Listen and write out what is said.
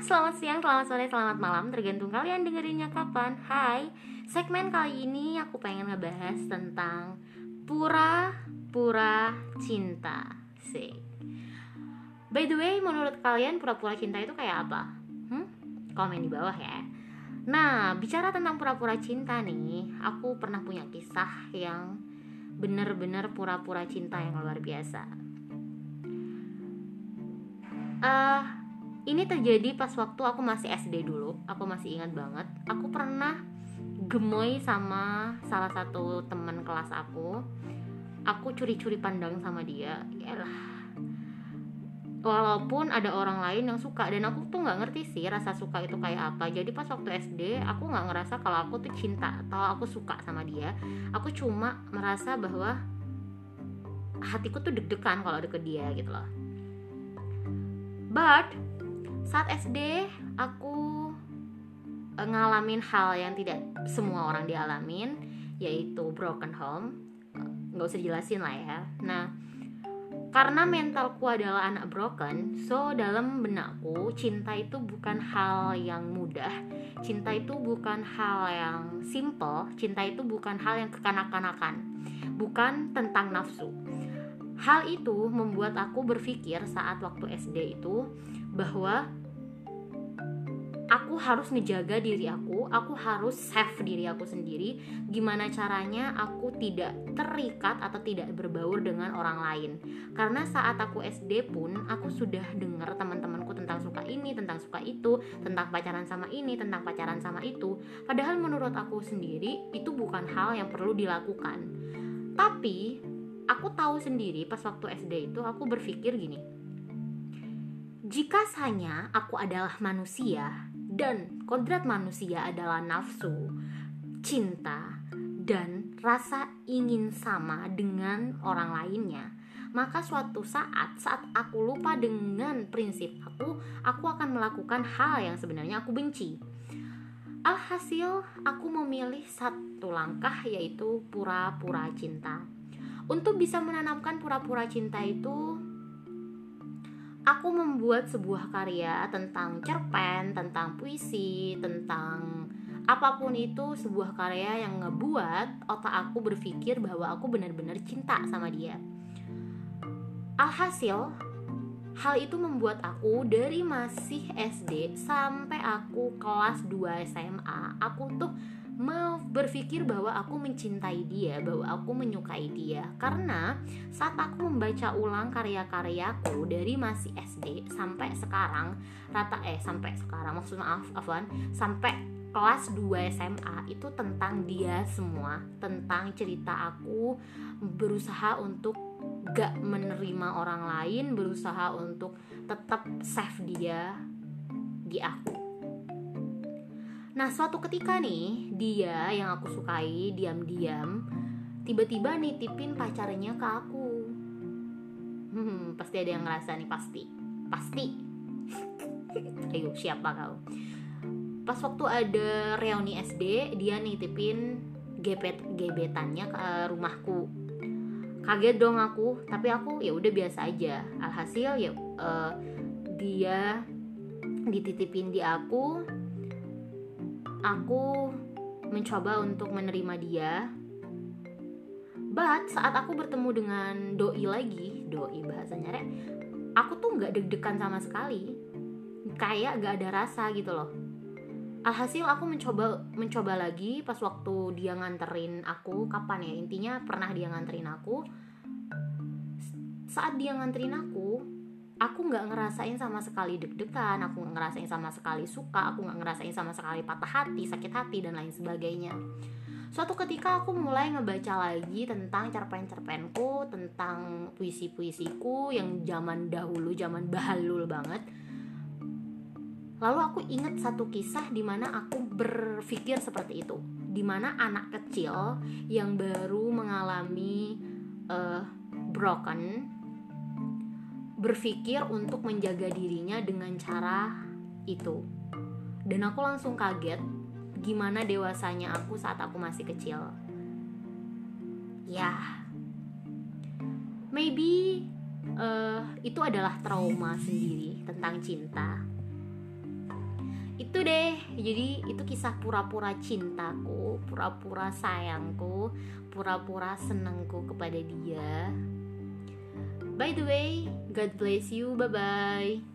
selamat siang, selamat sore, selamat malam. Tergantung kalian dengerinnya kapan. Hai, segmen kali ini aku pengen ngebahas tentang Pura-pura cinta. Sih By the way, menurut kalian pura-pura cinta itu kayak apa? Hmm? Komen di bawah ya. Nah, bicara tentang pura-pura cinta nih Aku pernah punya kisah yang bener-bener pura-pura cinta yang luar biasa. Uh, ini terjadi pas waktu aku masih SD dulu aku masih ingat banget. Aku pernah gemoy sama salah satu teman kelas aku. Aku curi-curi pandang sama dia. Yalah walaupun ada orang lain yang suka dan aku tuh nggak ngerti sih rasa suka itu kayak apa. Jadi pas waktu SD aku nggak ngerasa kalau aku tuh cinta atau aku suka sama dia. Aku cuma merasa bahwa hatiku tuh deg-degan kalau deket dia gitu loh. But saat SD aku eh, ngalamin hal yang tidak semua orang dialamin yaitu broken home. Nggak usah jelasin lah ya. Nah karena mentalku adalah anak broken, so dalam benakku cinta itu bukan hal yang mudah, cinta itu bukan hal yang simple, cinta itu bukan hal yang kekanak-kanakan, bukan tentang nafsu. Hal itu membuat aku berpikir saat waktu SD itu bahwa aku harus ngejaga diri aku, aku harus save diri aku sendiri. Gimana caranya aku tidak terikat atau tidak berbaur dengan orang lain. Karena saat aku SD pun aku sudah dengar teman-temanku tentang suka ini, tentang suka itu, tentang pacaran sama ini, tentang pacaran sama itu. Padahal menurut aku sendiri itu bukan hal yang perlu dilakukan. Tapi aku tahu sendiri pas waktu SD itu aku berpikir gini. Jika hanya aku adalah manusia, dan kodrat manusia adalah nafsu, cinta, dan rasa ingin sama dengan orang lainnya. Maka suatu saat saat aku lupa dengan prinsip aku, aku akan melakukan hal yang sebenarnya aku benci. Alhasil, aku memilih satu langkah yaitu pura-pura cinta. Untuk bisa menanamkan pura-pura cinta itu, aku membuat sebuah karya tentang cerpen, tentang puisi, tentang apa pun itu sebuah karya yang ngebuat otak aku berpikir bahwa aku benar-benar cinta sama dia. Alhasil, hal itu membuat aku dari masih SD sampai aku kelas 2 SMA, aku tuh mau berpikir bahwa aku mencintai dia, bahwa aku menyukai dia. Karena saat aku membaca ulang karya-karyaku dari masih SD sampai sekarang, rata eh sampai sekarang maksud maaf Afwan, sampai kelas 2 SMA itu tentang dia semua, tentang cerita aku berusaha untuk gak menerima orang lain, berusaha untuk tetap save dia di aku Nah, suatu ketika nih, dia yang aku sukai diam-diam tiba-tiba nitipin pacarnya ke aku. Hmm, pasti ada yang ngerasa nih pasti. Pasti. Ayo, siapa kau? Pas waktu ada reuni SD, dia nitipin gebet gebetannya ke rumahku. Kaget dong aku, tapi aku ya udah biasa aja. Alhasil ya uh, dia dititipin di aku aku mencoba untuk menerima dia. But saat aku bertemu dengan doi lagi doi bahasanya rek aku tuh nggak deg-degan sama sekali. Kayak gak ada rasa gitu loh alhasil aku mencoba mencoba lagi pas waktu dia nganterin aku. Kapan ya? Intinya pernah dia nganterin aku. Saat dia nganterin aku aku nggak ngerasain sama sekali deg-degan. Aku nggak ngerasain sama sekali suka. Aku nggak ngerasain sama sekali patah hati sakit hati dan lain sebagainya. Suatu ketika aku mulai ngebaca lagi tentang cerpen-cerpenku tentang puisi-puisiku yang zaman dahulu zaman bahalul banget lalu aku ingat satu kisah di mana aku berpikir seperti itu di mana anak kecil yang baru mengalami uh, broken berpikir untuk menjaga dirinya dengan cara itu. Dan aku langsung kaget gimana dewasanya aku saat aku masih kecil. Ya, maybe uh, itu adalah trauma sendiri tentang cinta. Itu deh. Jadi itu kisah pura-pura cintaku pura-pura sayangku pura-pura senengku kepada dia. By the way God bless you. Bye bye